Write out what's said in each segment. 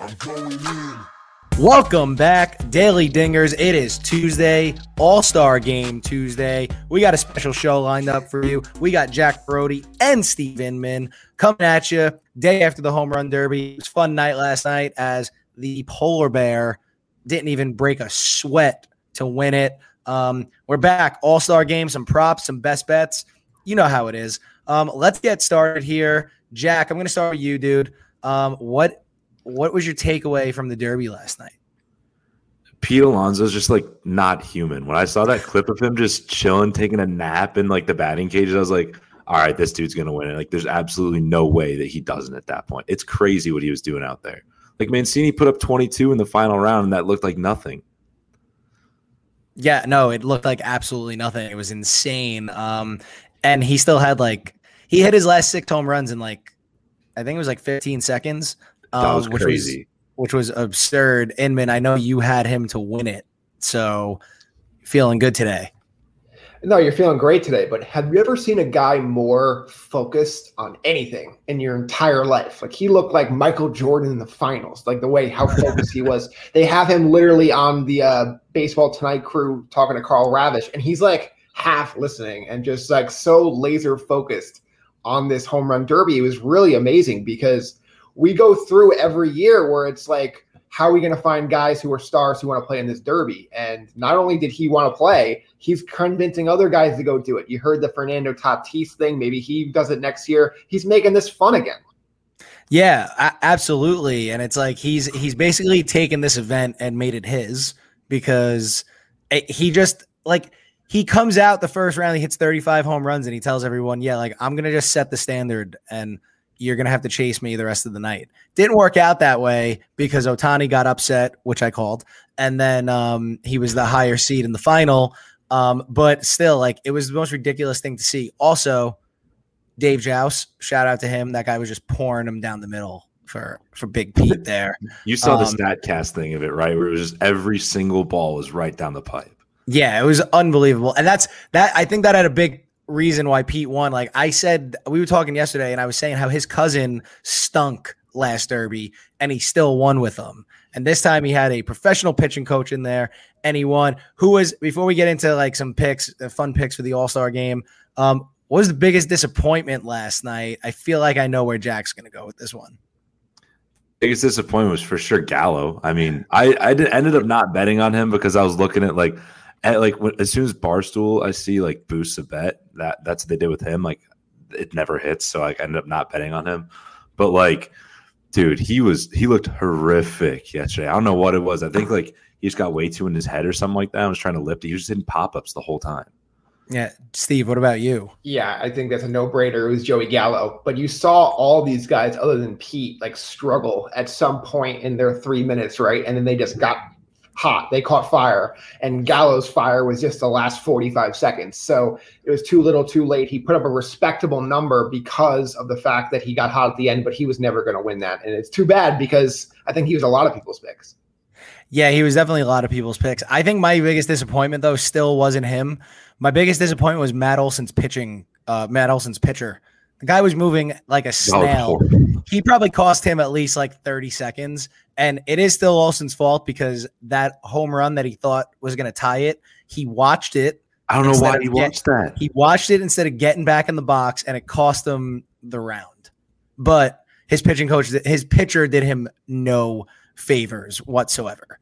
I'm going in. Welcome back, Daily Dingers. It is Tuesday, All Star Game Tuesday. We got a special show lined up for you. We got Jack Brody and Steve Inman coming at you day after the home run derby. It was fun night last night as the polar bear didn't even break a sweat to win it. Um, we're back, All Star Game, some props, some best bets. You know how it is. Um, let's get started here. Jack, I'm going to start with you, dude. Um, what what was your takeaway from the Derby last night? Pete Alonso's just like not human. When I saw that clip of him just chilling, taking a nap in like the batting cages, I was like, all right, this dude's gonna win it. Like, there's absolutely no way that he doesn't at that point. It's crazy what he was doing out there. Like Mancini put up 22 in the final round, and that looked like nothing. Yeah, no, it looked like absolutely nothing. It was insane. Um, and he still had like he hit his last six home runs in like I think it was like 15 seconds. Um, That was which crazy. was which was absurd. Inman, I know you had him to win it, so feeling good today. No, you're feeling great today, but have you ever seen a guy more focused on anything in your entire life? Like he looked like Michael Jordan in the finals, like the way how focused he was. They have him literally on the uh, Baseball Tonight crew talking to Karl Ravech, and he's like half listening and just like so laser focused on this home run derby. It was really amazing because we go through every year where it's like, how are we going to find guys who are stars who want to play in this derby? And not only did he want to play, he's convincing other guys to go do it. You heard the Fernando Tatis thing. Maybe he does it next year. He's making this fun again. Yeah, absolutely. And it's like he's he's basically taken this event and made it his because eh, he just like he comes out the first round, he hits 35 home runs, and he tells everyone, "Yeah, like I'm gonna just set the standard, and you're gonna have to chase me the rest of the night." Didn't work out that way because Ohtani got upset, which I called, and then um, he was the higher seed in the final. Um, but still, like it was the most ridiculous thing to see. Also, Dave Jauss, shout out to him. That guy was just pouring him down the middle for for Big Pete there. You saw the Um, Statcast thing of it, right? Where it was just every single ball was right down the pipe. Yeah, it was unbelievable. And that's that I think that had a big reason why Pete won. Like I said, we were talking yesterday and I was saying how his cousin stunk last derby and he still won with them. And this time he had a professional pitching coach in there and he won. Who was before we get into like some picks, uh, fun picks for the All-Star game, um what was the biggest disappointment last night? I feel like I know where Jack's going to go with this one. biggest disappointment was for sure Gallo. I mean, I I did, ended up not betting on him because I was looking at like at like when, as soon as Barstool I see like boosts a bet that that's what they did with him. Like it never hits, so I ended up not betting on him. But like, dude, he was he looked horrific yesterday. I don't know what it was. I think like he just got way too in his head or something like that. I was trying to lift it. He was just hitting pop ups the whole time. Yeah, Steve, what about you? Yeah, I think that's a no-brainer. It was Joey Gallo, but you saw all these guys other than Pete like struggle at some point in their three minutes, right? And then they just got hot. They caught fire, and Gallo's fire was just the last 45 seconds. So it was too little, too late. He put up a respectable number because of the fact that he got hot at the end, but he was never going to win that, and it's too bad because I think he was a lot of people's picks. Yeah, he was definitely a lot of people's picks. I think my biggest disappointment though still wasn't him. My biggest disappointment was Matt Olson's pitching. Uh, Matt Olson's pitcher. The guy was moving like a oh, snail. He probably cost him at least like 30 seconds. And it is still Olson's fault because that home run that he thought was going to tie it, he watched it. I don't know why he watched that. He watched it instead of getting back in the box, and it cost him the round. But his pitching coach, his pitcher did him no favors whatsoever.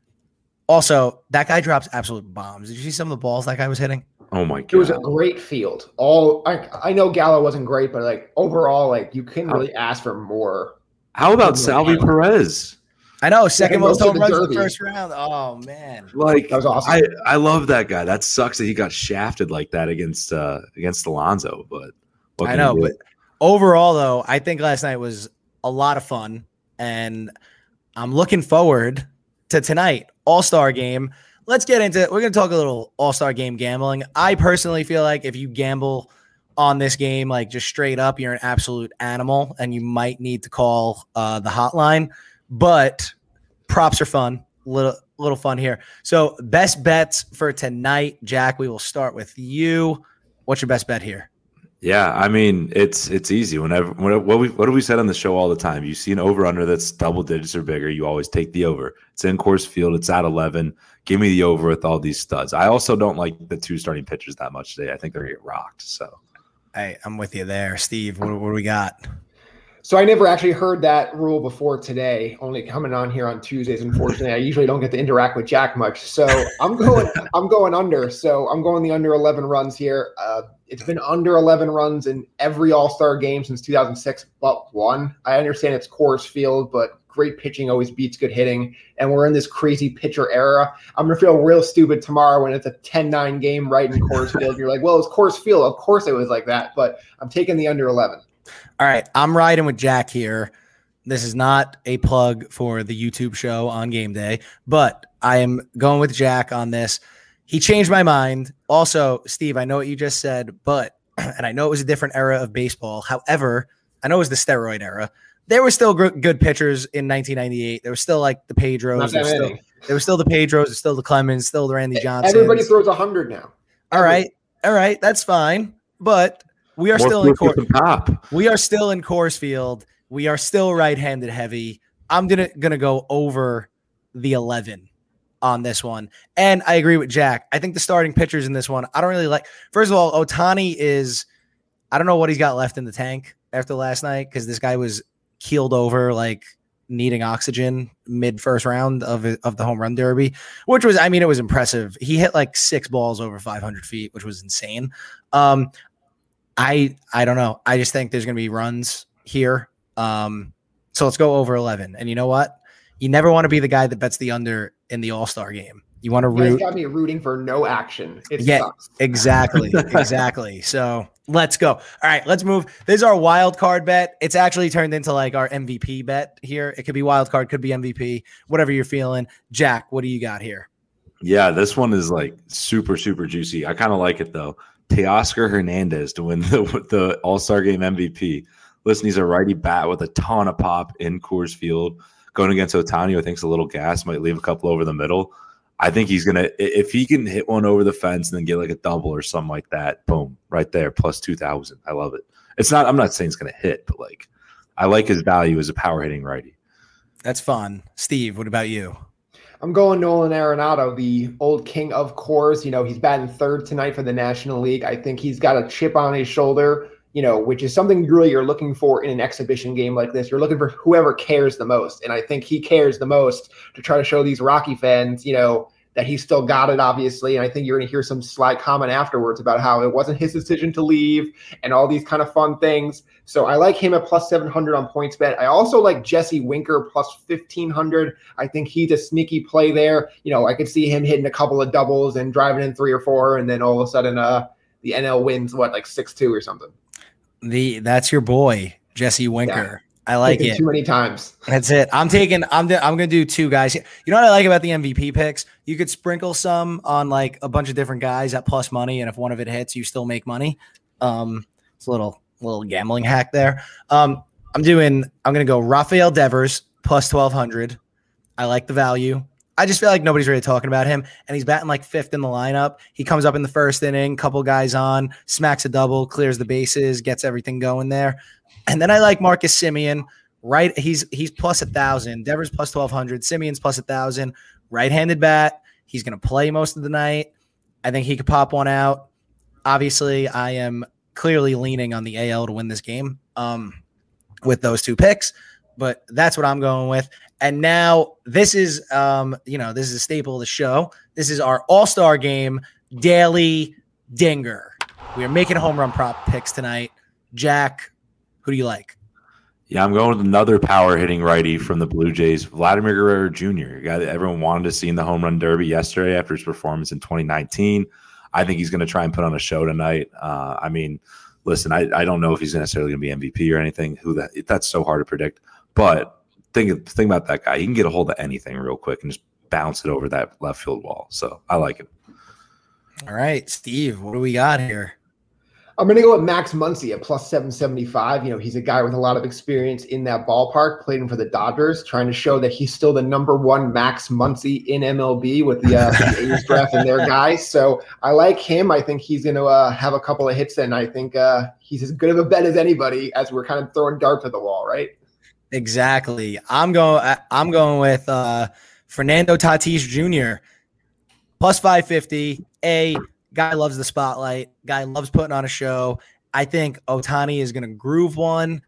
Also, that guy drops absolute bombs. Did you see some of the balls that guy was hitting? Oh my god! It was a great field. All I, I know Gallo wasn't great, but like overall, like you couldn't really ask for more. How about Salvy God. Perez? I know, second Second most most home runs in the first round. Oh man. Like That was awesome. I, I love that guy. That sucks that he got shafted like that against uh against Alonso, but what I know, but overall though, I think last night was a lot of fun and I'm looking forward to tonight, All-Star game. Let's get into it. we're going to talk a little All-Star game gambling. I personally feel like if you gamble on this game like just straight up, you're an absolute animal and you might need to call uh, the hotline, but props are fun. Little little fun here. So, best bets for tonight, Jack, we will start with you. What's your best bet here? Yeah, I mean it's it's easy. Whenever what we what have we said on the show all the time? You see an over under that's double digits or bigger, you always take the over. It's in Coors Field. It's at eleven. Give me the over with all these studs. I also don't like the two starting pitchers that much today. I think they're gonna get rocked. So, hey, I'm with you there, Steve. What, what do we got? So I never actually heard that rule before today. Only coming on here on Tuesdays. Unfortunately, I usually don't get to interact with Jack much. So I'm going. I'm going under. So I'm going the under 11 runs here. Uh, it's been under 11 runs in every All Star game since 2006, but one. I understand it's Coors Field, but great pitching always beats good hitting. And we're in this crazy pitcher era. I'm gonna feel real stupid tomorrow when it's a 10-9 game right in Coors Field. You're like, well, it's Coors Field. Of course it was like that. But I'm taking the under 11. All right, I'm riding with Jack here. This is not a plug for the YouTube show on game day, but I am going with Jack on this. He changed my mind. Also, Steve, I know what you just said, but and I know it was a different era of baseball. However, I know it was the steroid era. There were still good pitchers in 1998. There was still like the Pedros. There was, still, there was still the Pedros. Still the Clemens. Still the Randy Johnson. Everybody throws hundred now. All right, all right, that's fine. But we are More still in Coors. We are still in Coors Field. We are still right-handed heavy. I'm gonna gonna go over the 11 on this one, and I agree with Jack. I think the starting pitchers in this one, I don't really like. First of all, Ohtani is. I don't know what he's got left in the tank after last night because this guy was keeled over like needing oxygen mid first round of of the home run derby, which was I mean it was impressive. He hit like six balls over 500 feet, which was insane. Um, I I don't know. I just think there's going to be runs here. Um, so let's go over 11. And you know what? You never want to be the guy that bets the under in the All Star game. You want to root. You got me rooting for no action. It yeah, sucks. exactly, exactly. So let's go. All right, let's move. This is our wild card bet. It's actually turned into like our MVP bet here. It could be wild card, could be MVP, whatever you're feeling. Jack, what do you got here? Yeah, this one is like super, super juicy. I kind of like it though. Teoscar Hernandez to win the, the All Star Game MVP. Listen, he's a righty bat with a ton of pop in Coors Field. Going against Ohtani, I think's a little gas, might leave a couple over the middle. I think he's gonna if he can hit one over the fence and then get like a double or something like that. Boom, right there, plus two thousand. I love it. It's not. I'm not saying it's gonna hit, but like, I like his value as a power hitting righty. That's fun, Steve. What about you? I'm going Nolan Arenado, the old king of Coors. You know, he's batting third tonight for the National League. I think he's got a chip on his shoulder, you know, which is something really you're looking for in an exhibition game like this. You're looking for whoever cares the most. And I think he cares the most to try to show these Rocky fans, you know, that he still got it, obviously. And I think you're going to hear some slight comment afterwards about how it wasn't his decision to leave and all these kind of fun things. So I like him at plus 700 on PointsBet. I also like Jesse Winker plus 1500. I think he's a sneaky play there. You know, I could see him hitting a couple of doubles and driving in three or four, and then all of a sudden, uh, the NL wins what like six two or something. The that's your boy Jesse Winker. I like it too many times. That's it. I'm taking. I'm. I'm gonna do two guys. You know what I like about the MVP picks? You could sprinkle some on like a bunch of different guys at plus money, and if one of it hits, you still make money. Um, it's a little little gambling hack there. Um, I'm doing. I'm gonna go Rafael Devers plus twelve hundred. I like the value. I just feel like nobody's really talking about him, and he's batting like fifth in the lineup. He comes up in the first inning, couple guys on, smacks a double, clears the bases, gets everything going there. And then I like Marcus Semien. Right, he's he's plus a thousand. Devers plus twelve hundred. Semien's plus a thousand. Right-handed bat. He's going to play most of the night. I think he could pop one out. Obviously, I am clearly leaning on the AL to win this game um, with those two picks, but that's what I'm going with. And now this is, um, you know, this is a staple of the show. This is our All Star Game daily dinger. We are making home run prop picks tonight. Jack, who do you like? Yeah, I'm going with another power hitting righty from the Blue Jays, Vladimir Guerrero Jr., guy that everyone wanted to see in the home run derby yesterday after his performance in 2019. I think he's going to try and put on a show tonight. Uh, I mean, listen, I, I don't know if he's necessarily going to be MVP or anything. Who that that's so hard to predict. But think think about that guy. He can get a hold of anything real quick and just bounce it over that left field wall. So I like it. All right, Steve, what do we got here? I'm going to go with Max Muncy at plus 775. You know, he's a guy with a lot of experience in that ballpark, playing for the Dodgers, trying to show that he's still the number one Max Muncy in MLB with the, uh, the A's draft and their guys. So I like him. I think he's going to uh, have a couple of hits, and I think uh, he's as good of a bet as anybody as we're kind of throwing darts at the wall, right? Exactly. I'm going. I'm going with uh, Fernando Tatis Jr. plus 550. A Guy loves the spotlight. Guy loves putting on a show. I think Ohtani is going to groove one.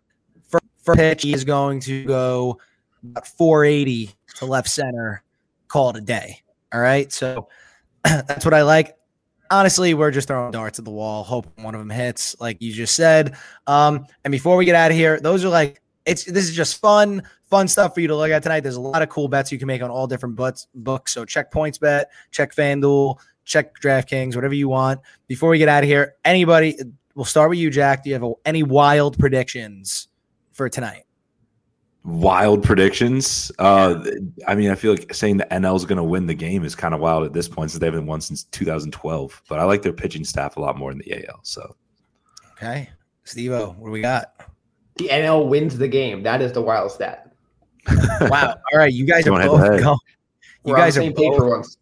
For, for pitch, he is going to go about 480 to left center. Call it a day. All right. So that's what I like. Honestly, we're just throwing darts at the wall, hoping one of them hits, like you just said. Um, and before we get out of here, those are like it's this is just fun, fun stuff for you to look at tonight. There's a lot of cool bets you can make on all different butts, books. So check PointsBet, check FanDuel, check DraftKings, whatever you want. Before we get out of here, anybody, we'll start with you, Jack. Do you have a, any wild predictions for tonight? Wild predictions. Uh, I mean, I feel like saying the NL is going to win the game is kind of wild at this point since they haven't won since 2012. But I like their pitching staff a lot more than the AL. So, okay, Steve what do we got? The NL wins the game. That is the wild stat. wow. All right, you guys are both going. You We're guys are both, once.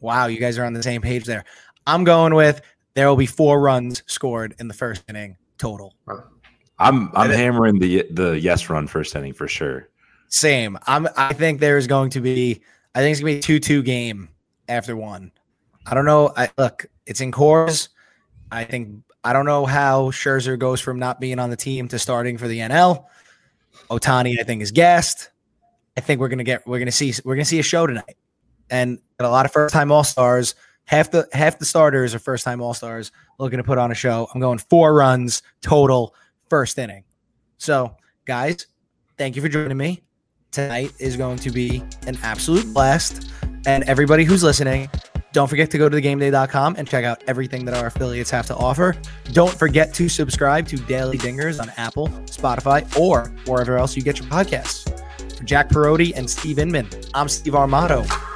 Wow, you guys are on the same page there. I'm going with there will be four runs scored in the first inning total. I'm I'm hammering the the yes run first inning for sure. Same. I'm I think there's going to be I think it's gonna be two two game after one. I don't know. I look, it's in Coors. I think I don't know how Scherzer goes from not being on the team to starting for the NL. Ohtani, I think, is gassed. I think we're gonna get we're gonna see we're gonna see a show tonight and a lot of first time all stars. Half the half the starters are first time all stars looking to put on a show. I'm going four runs total first inning. So, guys, thank you for joining me. Tonight is going to be an absolute blast. And everybody who's listening, don't forget to go to thegameday.com and check out everything that our affiliates have to offer. Don't forget to subscribe to Daily Dingers on Apple, Spotify, or wherever else you get your podcasts. For Jack Perotti and Steve Inman, I'm Steve Armato.